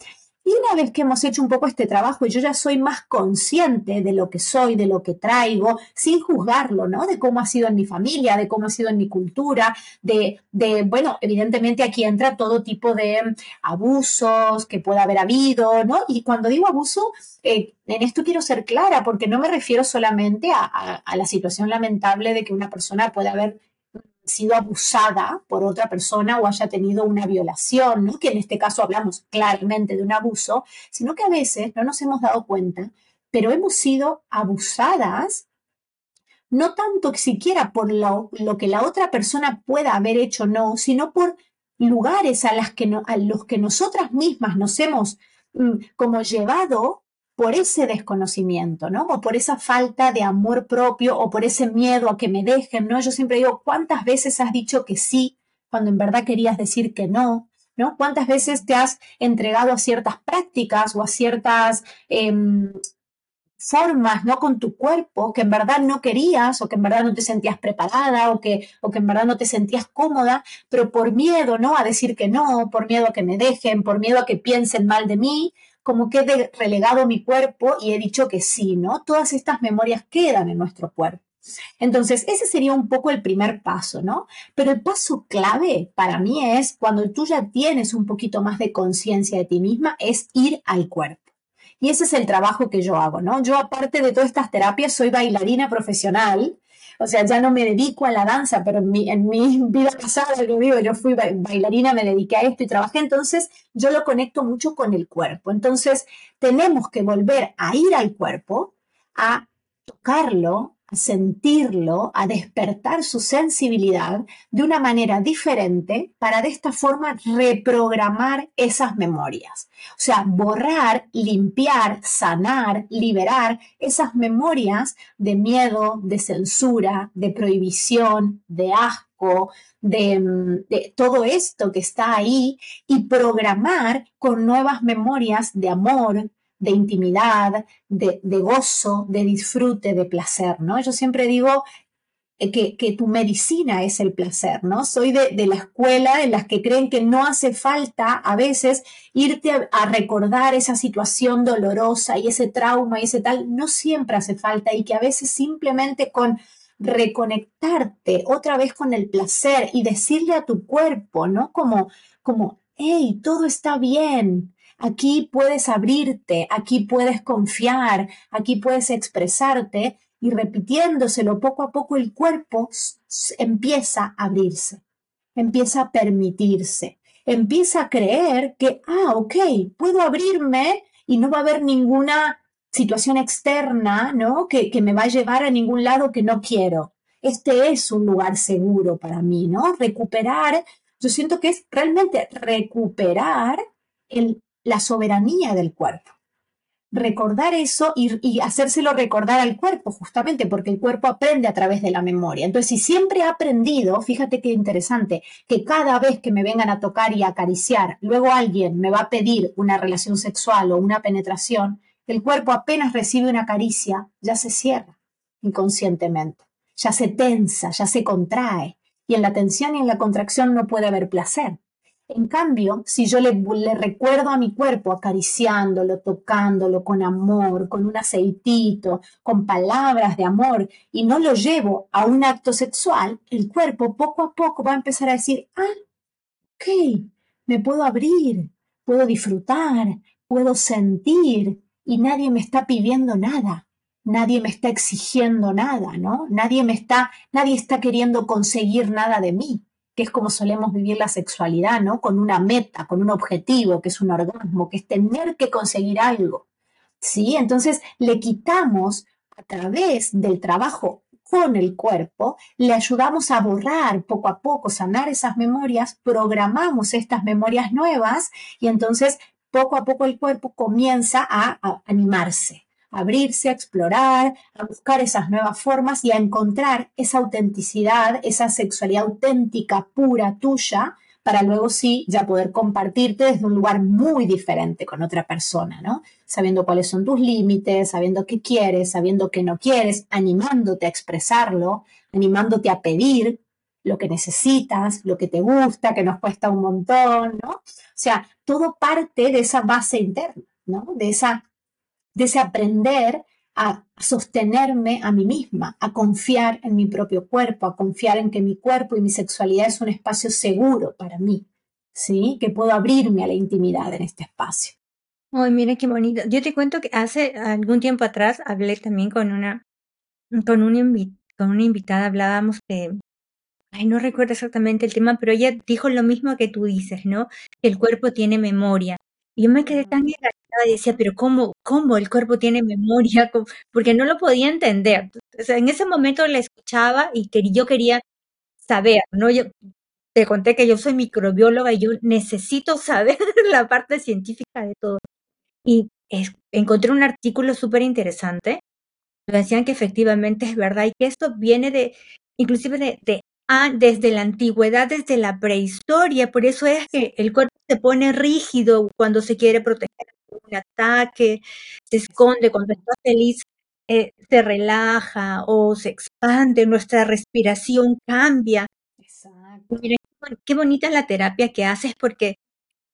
Y una vez que hemos hecho un poco este trabajo y yo ya soy más consciente de lo que soy, de lo que traigo, sin juzgarlo, ¿no? De cómo ha sido en mi familia, de cómo ha sido en mi cultura, de, de bueno, evidentemente aquí entra todo tipo de abusos que pueda haber habido, ¿no? Y cuando digo abuso, eh, en esto quiero ser clara, porque no me refiero solamente a, a la situación lamentable de que una persona pueda haber sido abusada por otra persona o haya tenido una violación, ¿no? que en este caso hablamos claramente de un abuso, sino que a veces no nos hemos dado cuenta, pero hemos sido abusadas no tanto siquiera por lo, que la otra persona pueda haber hecho no, sino por lugares a, que a los que nosotras mismas nos hemos mm, como llevado por ese desconocimiento, ¿no? O por esa falta de amor propio o por ese miedo a que me dejen, ¿no? Yo siempre digo, ¿cuántas veces has dicho que sí cuando en verdad querías decir que no? ¿No? ¿Cuántas veces te has entregado a ciertas prácticas o a ciertas em, formas, ¿no? Con tu cuerpo que en verdad no querías o que en verdad no te sentías preparada o que, o que en verdad no te sentías cómoda, pero por miedo, ¿no? A decir que no, por miedo a que me dejen, por miedo a que piensen mal de mí, como que he relegado mi cuerpo y he dicho que sí, ¿no? Todas estas memorias quedan en nuestro cuerpo. Entonces, ese sería un poco el primer paso, ¿no? Pero el paso clave para mí es cuando tú ya tienes un poquito más de conciencia de ti misma, es ir al cuerpo. Y ese es el trabajo que yo hago, ¿no? Yo aparte de todas estas terapias soy bailarina profesional, o sea, ya no me dedico a la danza, pero en mi, en mi vida pasada, lo yo fui bailarina, me dediqué a esto y trabajé, entonces yo lo conecto mucho con el cuerpo. Entonces tenemos que volver a ir al cuerpo, a tocarlo, sentirlo, a despertar su sensibilidad de una manera diferente para de esta forma reprogramar esas memorias. O sea, borrar, limpiar, sanar, liberar esas memorias de miedo, de censura, de prohibición, de asco, de, de, todo esto que está ahí y programar con nuevas memorias de amor, de intimidad, de, gozo, de disfrute, de placer, ¿no? Yo siempre digo eh, que, tu medicina es el placer, ¿no? Soy de, la escuela en las que creen que no hace falta a veces irte a, recordar esa situación dolorosa y ese trauma y ese tal, no siempre hace falta y que a veces simplemente con reconectarte otra vez con el placer y decirle a tu cuerpo, ¿no? Como, como, hey, todo está bien, Aquí puedes abrirte, aquí puedes confiar, aquí puedes expresarte y repitiéndoselo poco a poco el cuerpo empieza a abrirse, empieza a permitirse, empieza a creer que, ah, ok, puedo abrirme y no va a haber ninguna situación externa, ¿no? Que, que me va a llevar a ningún lado que no quiero. Este es un lugar seguro para mí, ¿no? Recuperar, yo siento que es realmente recuperar el la soberanía del cuerpo. Recordar eso y, hacérselo recordar al cuerpo, justamente porque el cuerpo aprende a través de la memoria. Entonces, si siempre ha aprendido, fíjate qué interesante, que cada vez que me vengan a tocar y a acariciar, luego alguien me va a pedir una relación sexual o una penetración, el cuerpo apenas recibe una caricia, ya se cierra inconscientemente, ya se tensa, ya se contrae. Y en la tensión y en la contracción no puede haber placer. En cambio, si yo le, recuerdo a mi cuerpo acariciándolo, tocándolo con amor, con un aceitito, con palabras de amor, y no lo llevo a un acto sexual, el cuerpo poco a poco va a empezar a decir, ah, ok, me puedo abrir, puedo disfrutar, puedo sentir, y nadie me está pidiendo nada, nadie me está exigiendo nada, ¿no? Nadie me está, nadie está queriendo conseguir nada de mí que es como solemos vivir la sexualidad, ¿no? Con una meta, con un objetivo, que es un orgasmo, que es tener que conseguir algo. ¿Sí? Entonces le quitamos a través del trabajo con el cuerpo, le ayudamos a borrar poco a poco, sanar esas memorias, programamos estas memorias nuevas y entonces poco a poco el cuerpo comienza a, a animarse, abrirse, a explorar, a buscar esas nuevas formas y a encontrar esa autenticidad, esa sexualidad auténtica, pura, tuya, para luego sí ya poder compartirte desde un lugar muy diferente con otra persona, ¿no? Sabiendo cuáles son tus límites, sabiendo qué quieres, sabiendo qué no quieres, animándote a expresarlo, animándote a pedir lo que necesitas, lo que te gusta, que nos cuesta un montón, ¿no? O sea, todo parte de esa base interna, ¿no? De esa de aprender a sostenerme a mí misma, a confiar en mi propio cuerpo, a confiar en que mi cuerpo y mi sexualidad es un espacio seguro para mí, ¿sí? Que puedo abrirme a la intimidad en este espacio. Ay, mira qué bonito. Yo te cuento que hace algún tiempo atrás hablé también con una, con una, con una invitada, hablábamos de, ay, no recuerdo exactamente el tema, pero ella dijo lo mismo que tú dices, ¿no? Que el cuerpo tiene memoria. Yo me quedé tan y decía, pero ¿cómo, cómo el cuerpo tiene memoria? Porque no lo podía entender. en ese momento la escuchaba y que yo quería saber, ¿no? Yo te conté que yo soy microbióloga y yo necesito saber la parte científica de todo. Y encontré un artículo súper interesante. Decían que efectivamente es verdad y que esto viene de, inclusive de, de ah, desde la antigüedad, desde la prehistoria. Por eso es que el cuerpo se pone rígido cuando se quiere proteger un ataque, se esconde, cuando está feliz eh, se relaja o se expande, nuestra respiración cambia. Exacto. qué bonita la terapia que haces porque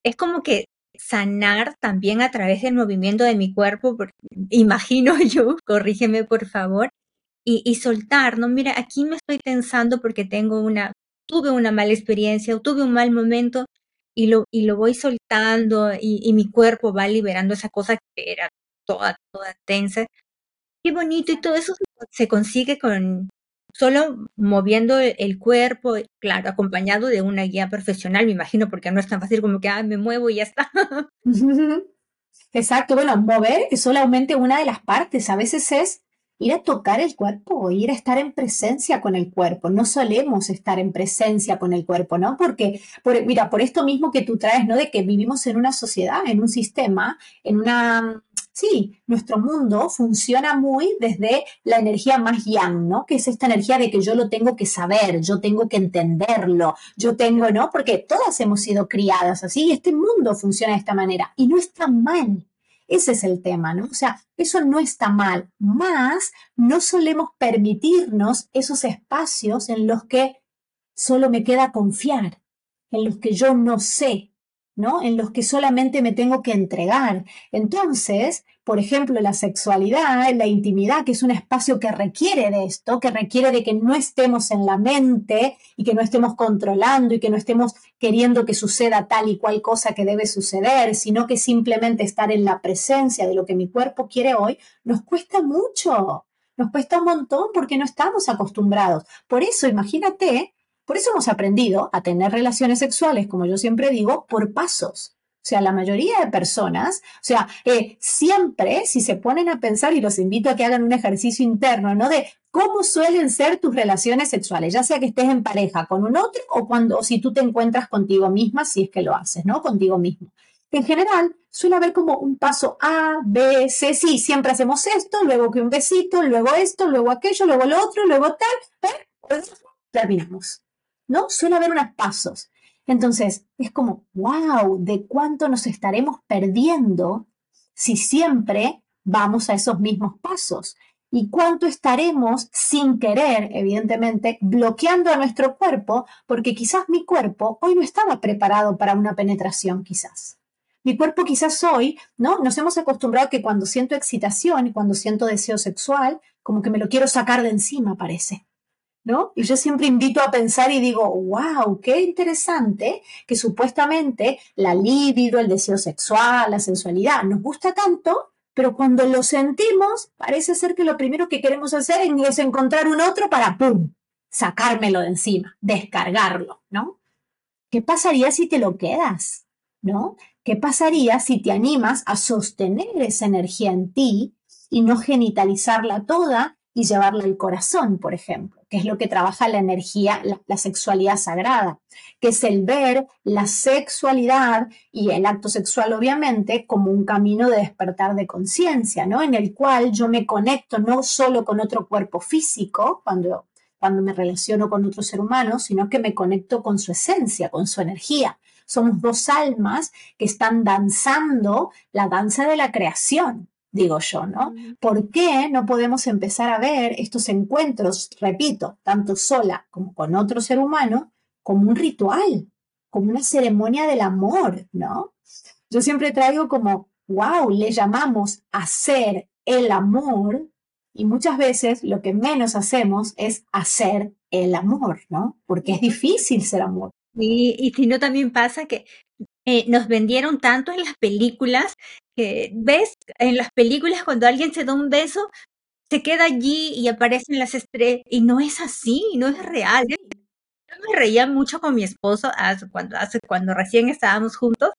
es como que sanar también a través del movimiento de mi cuerpo, imagino yo, corrígeme por favor, y, y, soltar, no, mira, aquí me estoy tensando porque tengo una, tuve una mala experiencia o tuve un mal momento, y lo, y lo voy soltando y, mi cuerpo va liberando esa cosa que era toda, toda tensa. Qué bonito, y todo eso se consigue con solo moviendo el cuerpo, claro, acompañado de una guía profesional, me imagino, porque no es tan fácil como que me muevo y ya está. Exacto, bueno, mover es solamente una de las partes, a veces es ir a tocar el cuerpo, ir a estar en presencia con el cuerpo. No solemos estar en presencia con el cuerpo, ¿no? Porque, por, mira, por esto mismo que tú traes, ¿no? De que vivimos en una sociedad, en un sistema, en una... Sí, nuestro mundo funciona muy desde la energía más yang, ¿no? Que es esta energía de que yo lo tengo que saber, yo tengo que entenderlo, yo tengo, ¿no? Porque todas hemos sido criadas así y este mundo funciona de esta manera y no está mal. Ese es el tema, ¿no? O sea, eso no está mal, más no solemos permitirnos esos espacios en los que solo me queda confiar, en los que yo no sé, ¿no? En los que solamente me tengo que entregar. Entonces, por ejemplo, la sexualidad, la intimidad, que es un espacio que requiere de esto, que requiere de que no estemos en la mente y que no estemos controlando y que no estemos queriendo que suceda tal y cual cosa que debe suceder, sino que simplemente estar en la presencia de lo que mi cuerpo quiere hoy, nos cuesta mucho. Nos cuesta un montón porque no estamos acostumbrados. Por eso, imagínate por eso hemos aprendido a tener relaciones sexuales, como yo siempre digo, por pasos. O sea, la mayoría de personas, o sea, eh, siempre, si se ponen a pensar, y los invito a que hagan un ejercicio interno, ¿no? De cómo suelen ser tus relaciones sexuales, ya sea que estés en pareja con un otro o cuando, o si tú te encuentras contigo misma, si es que lo haces, ¿no? Contigo mismo. En general, suele haber como un paso A, B, C, sí, siempre hacemos esto, luego que un besito, luego esto, luego aquello, luego lo otro, luego tal, ¿eh? terminamos. ¿No? Suele haber unos pasos. Entonces, es como, wow, ¿de cuánto nos estaremos perdiendo si siempre vamos a esos mismos pasos? ¿Y cuánto estaremos sin querer, evidentemente, bloqueando a nuestro cuerpo? Porque quizás mi cuerpo hoy no estaba preparado para una penetración, quizás. Mi cuerpo quizás hoy, ¿no? Nos hemos acostumbrado que cuando siento excitación y cuando siento deseo sexual, como que me lo quiero sacar de encima, parece. Y yo siempre invito a pensar y digo, wow, qué interesante que supuestamente la libido, el deseo sexual, la sensualidad nos gusta tanto, pero cuando lo sentimos, parece ser que lo primero que queremos hacer es encontrar un otro para, ¡pum!, sacármelo de encima, descargarlo, ¿no? ¿Qué pasaría si te lo quedas? ¿No? ¿Qué pasaría si te animas a sostener esa energía en ti y no genitalizarla toda y llevarla al corazón, por ejemplo, que es lo que trabaja la energía, la, sexualidad sagrada, que es el ver la sexualidad y el acto sexual, obviamente, como un camino de despertar de conciencia, ¿no? En el cual yo me conecto no solo con otro cuerpo físico, cuando, cuando me relaciono con otro ser humano, sino que me conecto con su esencia, con su energía. Somos dos almas que están danzando la danza de la creación digo yo, ¿no? ¿Por qué no podemos empezar a ver estos encuentros, repito, tanto sola como con otro ser humano, como un ritual, como una ceremonia del amor, ¿no? Yo siempre traigo como, wow, le llamamos hacer el amor y muchas veces lo que menos hacemos es hacer el amor, ¿no? Porque es difícil ser amor. Y, y si no, también pasa que eh, nos vendieron tanto en las películas que ves en las películas cuando alguien se da un beso, se queda allí y aparecen las estrellas y no es así, no es real. Yo me reía mucho con mi esposo hace, cuando, hace, cuando recién estábamos juntos,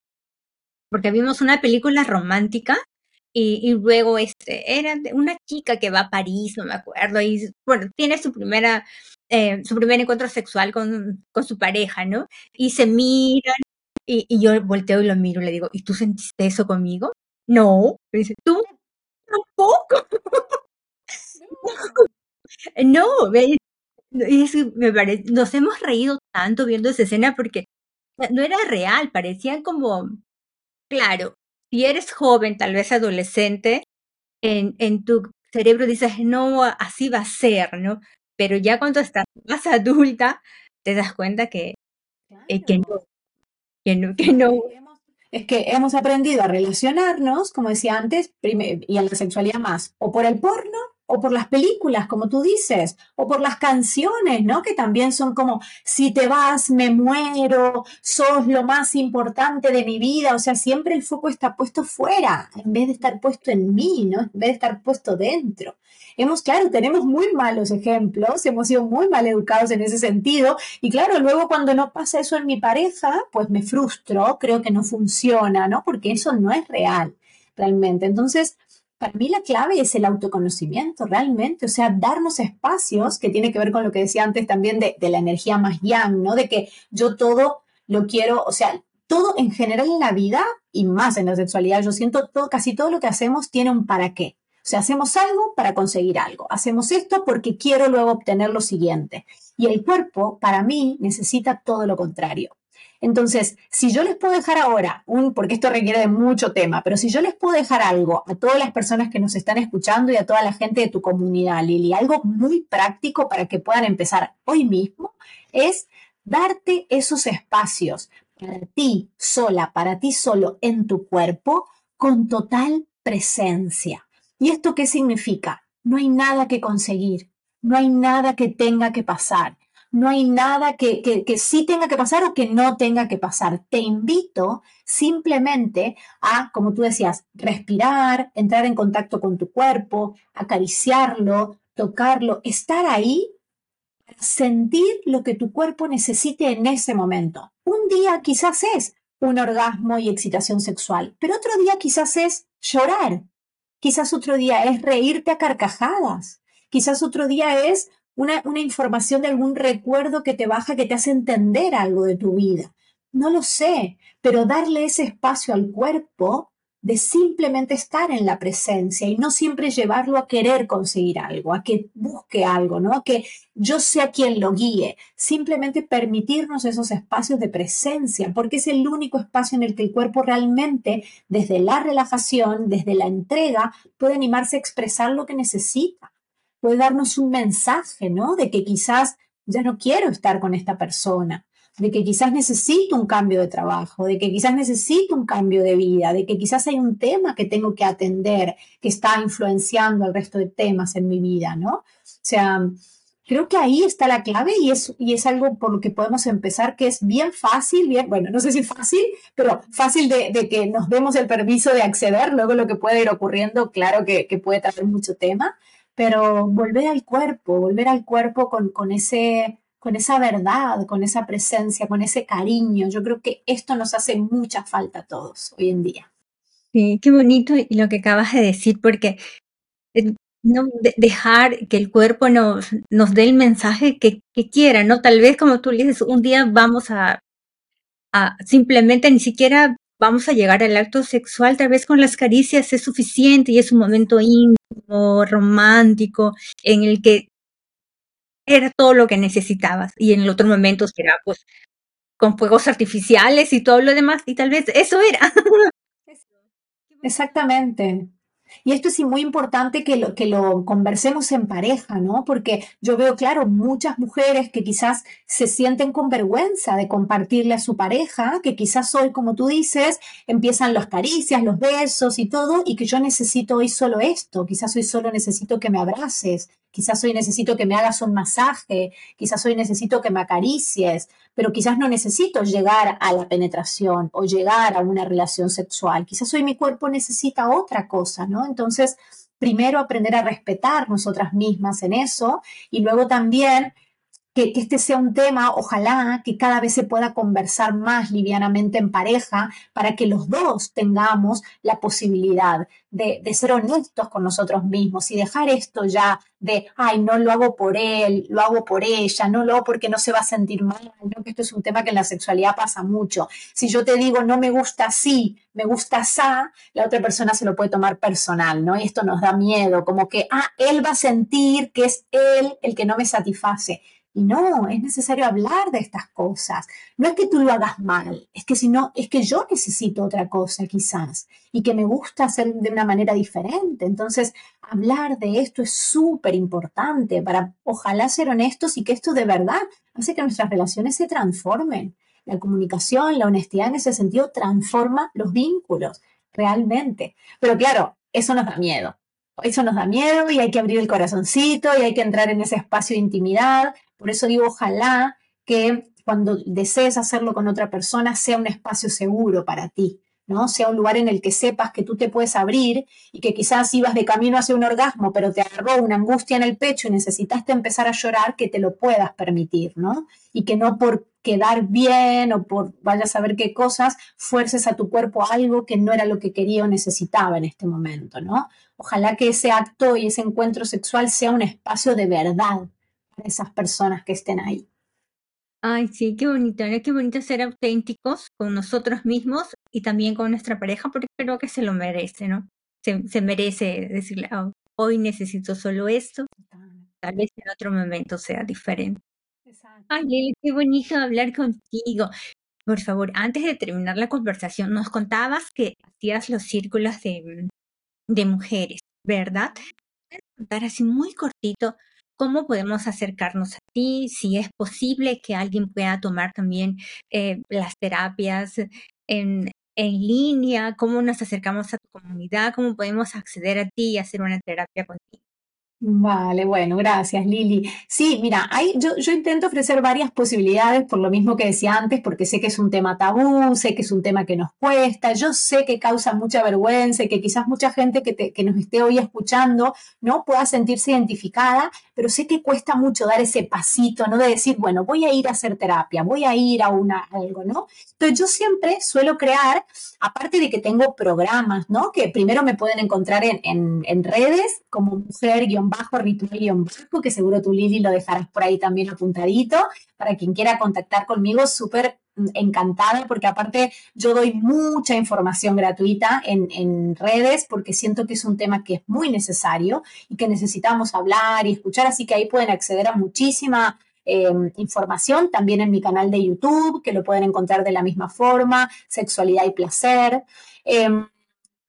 porque vimos una película romántica y, y, luego este, era una chica que va a París, no me acuerdo, y bueno, tiene su primera, eh, su primer encuentro sexual con, con su pareja, ¿no? Y se miran y, y, yo volteo y lo miro y le digo, ¿y tú sentiste eso conmigo? No. Me dice, ¿tú tampoco? no, me parece, nos hemos reído tanto viendo esa escena porque no era real, parecían como, claro, si eres joven, tal vez adolescente, en, en tu cerebro dices, no, así va a ser, ¿no? Pero ya cuando estás más adulta, te das cuenta que, eh, que no, que no, que no. Es que hemos aprendido a relacionarnos, como decía antes, y a la sexualidad más, o por el porno o por las películas, como tú dices, o por las canciones, ¿no? Que también son como, si te vas, me muero, sos lo más importante de mi vida, o sea, siempre el foco está puesto fuera, en vez de estar puesto en mí, ¿no? En vez de estar puesto dentro. Hemos, claro, tenemos muy malos ejemplos, hemos sido muy mal educados en ese sentido, y claro, luego cuando no pasa eso en mi pareja, pues me frustro, creo que no funciona, ¿no? Porque eso no es real, realmente. Entonces, para mí la clave es el autoconocimiento, realmente, o sea, darnos espacios, que tiene que ver con lo que decía antes también de, la energía más yang, ¿no? De que yo todo lo quiero, o sea, todo en general en la vida y más en la sexualidad, yo siento todo, casi todo lo que hacemos tiene un para qué. O sea, hacemos algo para conseguir algo. Hacemos esto porque quiero luego obtener lo siguiente. Y el cuerpo, para mí, necesita todo lo contrario. Entonces, si yo les puedo dejar ahora, porque esto requiere de mucho tema, pero si yo les puedo dejar algo a todas las personas que nos están escuchando y a toda la gente de tu comunidad, Lili, algo muy práctico para que puedan empezar hoy mismo, es darte esos espacios para ti sola, para ti solo en tu cuerpo, con total presencia. ¿Y esto qué significa? No hay nada que conseguir, no hay nada que tenga que pasar no hay nada que, que, sí tenga que pasar o que no tenga que pasar. Te invito simplemente a, como tú decías, respirar, entrar en contacto con tu cuerpo, acariciarlo, tocarlo, estar ahí, sentir lo que tu cuerpo necesite en ese momento. Un día quizás es un orgasmo y excitación sexual, pero otro día quizás es llorar, quizás otro día es reírte a carcajadas, quizás otro día es una, información de algún recuerdo que te baja, que te hace entender algo de tu vida. No lo sé, pero darle ese espacio al cuerpo de simplemente estar en la presencia y no siempre llevarlo a querer conseguir algo, a que busque algo, ¿no? A que yo sea quien lo guíe, simplemente permitirnos esos espacios de presencia, porque es el único espacio en el que el cuerpo realmente, desde la relajación, desde la entrega, puede animarse a expresar lo que necesita puede darnos un mensaje, ¿no? De que quizás ya no quiero estar con esta persona, de que quizás necesito un cambio de trabajo, de que quizás necesito un cambio de vida, de que quizás hay un tema que tengo que atender que está influenciando al resto de temas en mi vida, ¿no? O sea, creo que ahí está la clave y es, y es algo por lo que podemos empezar que es bien fácil, bien, bueno, no sé si fácil, pero fácil de, que nos demos el permiso de acceder, luego lo que puede ir ocurriendo, claro que, que puede traer mucho tema, pero volver al cuerpo, volver al cuerpo con, ese, con esa verdad, con esa presencia, con ese cariño. Yo creo que esto nos hace mucha falta a todos hoy en día. Sí, qué bonito lo que acabas de decir, porque eh, no dejar que el cuerpo nos, nos dé el mensaje que, quiera, ¿no? Tal vez como tú dices, un día vamos a simplemente ni siquiera vamos a llegar al acto sexual, tal vez con las caricias es suficiente y es un momento íntimo, romántico, en el que era todo lo que necesitabas. Y en el otro momento será pues con fuegos artificiales y todo lo demás, y tal vez eso era. Exactamente. Y esto es muy importante que lo, que lo conversemos en pareja, ¿no? Porque yo veo, claro, muchas mujeres que quizás se sienten con vergüenza de compartirle a su pareja, que quizás hoy, como tú dices, empiezan las caricias, los besos y todo, y que yo necesito hoy solo esto, quizás hoy solo necesito que me abraces, quizás hoy necesito que me hagas un masaje, quizás hoy necesito que me acaricies, pero quizás no necesito llegar a la penetración o llegar a una relación sexual, quizás hoy mi cuerpo necesita otra cosa, ¿no? Entonces, primero aprender a respetar nosotras mismas en eso y luego también que, este sea un tema, ojalá que cada vez se pueda conversar más livianamente en pareja para que los dos tengamos la posibilidad de, ser honestos con nosotros mismos y dejar esto ya de, ay, no lo hago por él, lo hago por ella, no lo hago porque no se va a sentir mal, que esto es un tema que en la sexualidad pasa mucho. Si yo te digo, no me gusta así, me gusta así, la otra persona se lo puede tomar personal, ¿no? Y esto nos da miedo, como que, ah, él va a sentir que es él el que no me satisface y no, es necesario hablar de estas cosas. No es que tú lo hagas mal, es que si no, es que yo necesito otra cosa quizás y que me gusta hacer de una manera diferente. Entonces, hablar de esto es súper importante para ojalá ser honestos y que esto de verdad hace que nuestras relaciones se transformen. La comunicación, la honestidad en ese sentido transforma los vínculos realmente. Pero claro, eso nos da miedo. eso nos da miedo y hay que abrir el corazoncito y hay que entrar en ese espacio de intimidad. Por eso digo, ojalá que cuando desees hacerlo con otra persona sea un espacio seguro para ti, ¿no? Sea un lugar en el que sepas que tú te puedes abrir y que quizás ibas de camino hacia un orgasmo, pero te agarró una angustia en el pecho y necesitaste empezar a llorar, que te lo puedas permitir, ¿no? Y que no por quedar bien o por vaya a saber qué cosas, fuerces a tu cuerpo algo que no era lo que quería o necesitaba en este momento, ¿no? Ojalá que ese acto y ese encuentro sexual sea un espacio de verdad para esas personas que estén ahí. Ay, sí, qué bonito, ¿no? Qué bonito ser auténticos con nosotros mismos y también con nuestra pareja, porque creo que se lo merece, ¿no? Se, merece decirle, oh, hoy necesito solo esto, tal vez en otro momento sea diferente. Ay, Lili, qué bonito hablar contigo. Por favor, antes de terminar la conversación, nos contabas que hacías los círculos de, de mujeres, ¿verdad? ¿Puedes contar así muy cortito cómo podemos acercarnos a ti, si es posible que alguien pueda tomar también eh, las terapias en, en línea, cómo nos acercamos a tu comunidad, cómo podemos acceder a ti y hacer una terapia contigo. Vale, bueno, gracias Lili. Sí, mira, hay, yo, yo, intento ofrecer varias posibilidades por lo mismo que decía antes, porque sé que es un tema tabú, sé que es un tema que nos cuesta, yo sé que causa mucha vergüenza y que quizás mucha gente que, que nos esté hoy escuchando no pueda sentirse identificada, pero sé que cuesta mucho dar ese pasito, ¿no? De decir, bueno, voy a ir a hacer terapia, voy a ir a una, algo, ¿no? Entonces yo siempre suelo crear, aparte de que tengo programas, ¿no? Que primero me pueden encontrar en, en, en redes como mujer bajo ritual bajo, que seguro tú Lili lo dejarás por ahí también apuntadito, para quien quiera contactar conmigo, súper encantada porque aparte yo doy mucha información gratuita en, redes porque siento que es un tema que es muy necesario y que necesitamos hablar y escuchar, así que ahí pueden acceder a muchísima em, información también en mi canal de YouTube, que lo pueden encontrar de la misma forma, sexualidad y placer. Em,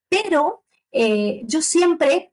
pero eh, yo siempre Mm,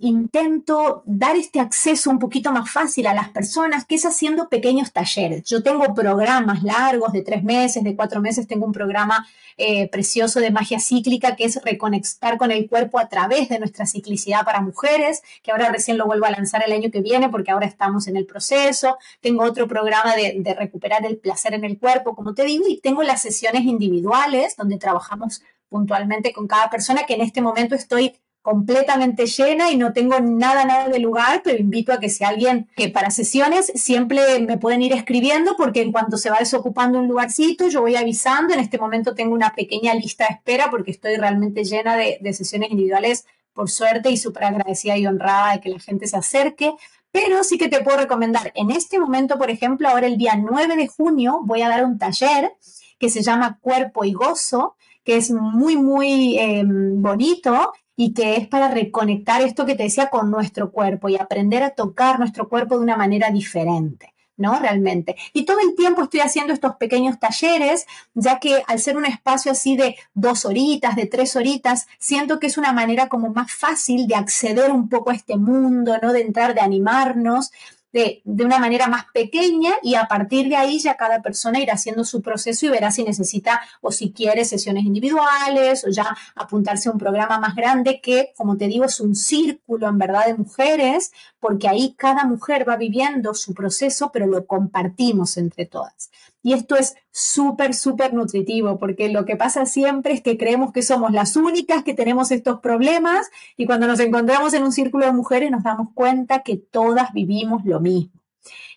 intento dar este acceso un poquito más fácil a las personas, que es haciendo pequeños talleres. Yo tengo programas largos de tres meses, de cuatro meses, tengo un programa eh, precioso de magia cíclica que es reconectar con el cuerpo a través de nuestra ciclicidad para mujeres, que ahora recién lo vuelvo a lanzar el año que viene porque ahora estamos en el proceso. Tengo otro programa de recuperar el placer en el cuerpo, como te digo, y tengo las sesiones individuales donde trabajamos puntualmente con cada persona que en este momento estoy completamente llena y no tengo nada, nada de lugar, pero invito a que si alguien que para sesiones siempre me pueden ir escribiendo porque en cuanto se va desocupando un lugarcito, yo voy avisando. En este momento tengo una pequeña lista de espera porque estoy realmente llena de, de sesiones individuales, por suerte, y súper agradecida y honrada de que la gente se acerque. Pero sí que te puedo recomendar, en este momento, por ejemplo, ahora el día 9 de junio voy a dar un taller que se llama Cuerpo y Gozo, que es muy, muy eh, bonito y que es para reconectar esto que te decía con nuestro cuerpo y aprender a tocar nuestro cuerpo de una manera diferente. ¿no? Realmente. Y todo el tiempo estoy haciendo estos pequeños talleres, ya que al ser un espacio así de dos horitas, de tres horitas, siento que es una manera como más fácil de acceder un poco a este mundo, ¿no? De entrar, de animarnos de, una manera más pequeña y a partir de ahí ya cada persona irá haciendo su proceso y verá si necesita o si quiere sesiones individuales o ya apuntarse a un programa más grande que, como te digo, es un círculo en verdad de mujeres, porque ahí cada mujer va viviendo su proceso, pero lo compartimos entre todas. Y esto es súper, súper nutritivo, porque lo que pasa siempre es que creemos que somos las únicas que tenemos estos problemas y cuando nos encontramos en un círculo de mujeres nos damos cuenta que todas vivimos lo mismo.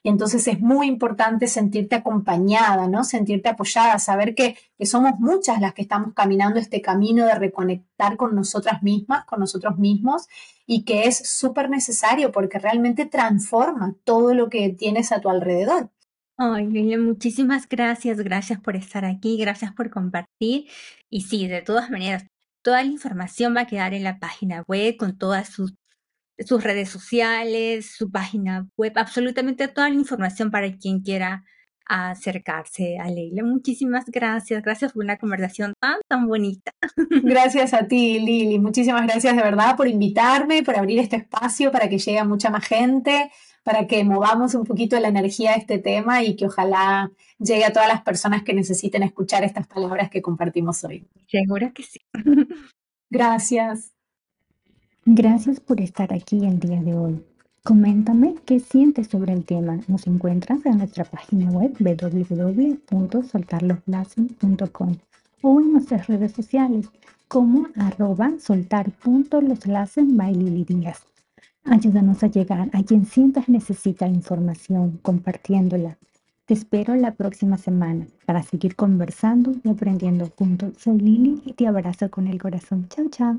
Y entonces es muy importante sentirte acompañada, ¿no? Sentirte apoyada, saber que, que, somos muchas las que estamos caminando este camino de reconectar con nosotras mismas, con nosotros mismos, y que es súper necesario porque realmente transforma todo lo que tienes a tu alrededor. Ay, muchísimas gracias, gracias por estar aquí, gracias por compartir. Y sí, de todas maneras, toda la información va a quedar en la página web con todas sus, sus redes sociales, su página web, absolutamente toda la información para quien quiera acercarse a Leila. Muchísimas gracias, gracias por una conversación tan, tan bonita. Gracias a ti, Lili. Muchísimas gracias de verdad por invitarme, por abrir este espacio para que llegue a mucha más gente para que movamos un poquito la energía de este tema y que ojalá llegue a todas las personas que necesiten escuchar estas palabras que compartimos hoy. Seguro que sí. Gracias. Gracias por estar aquí el día de hoy. Coméntame qué sientes sobre el tema. Nos encuentras en nuestra página web www.soltarloslassen.com o en nuestras redes sociales como arroba by Lili Díaz. Ayúdanos a llegar a quien sientas necesita información, compartiéndola. Te espero la próxima semana para seguir conversando y aprendiendo juntos. Soy Lili y te abrazo con el corazón. Chao, chao.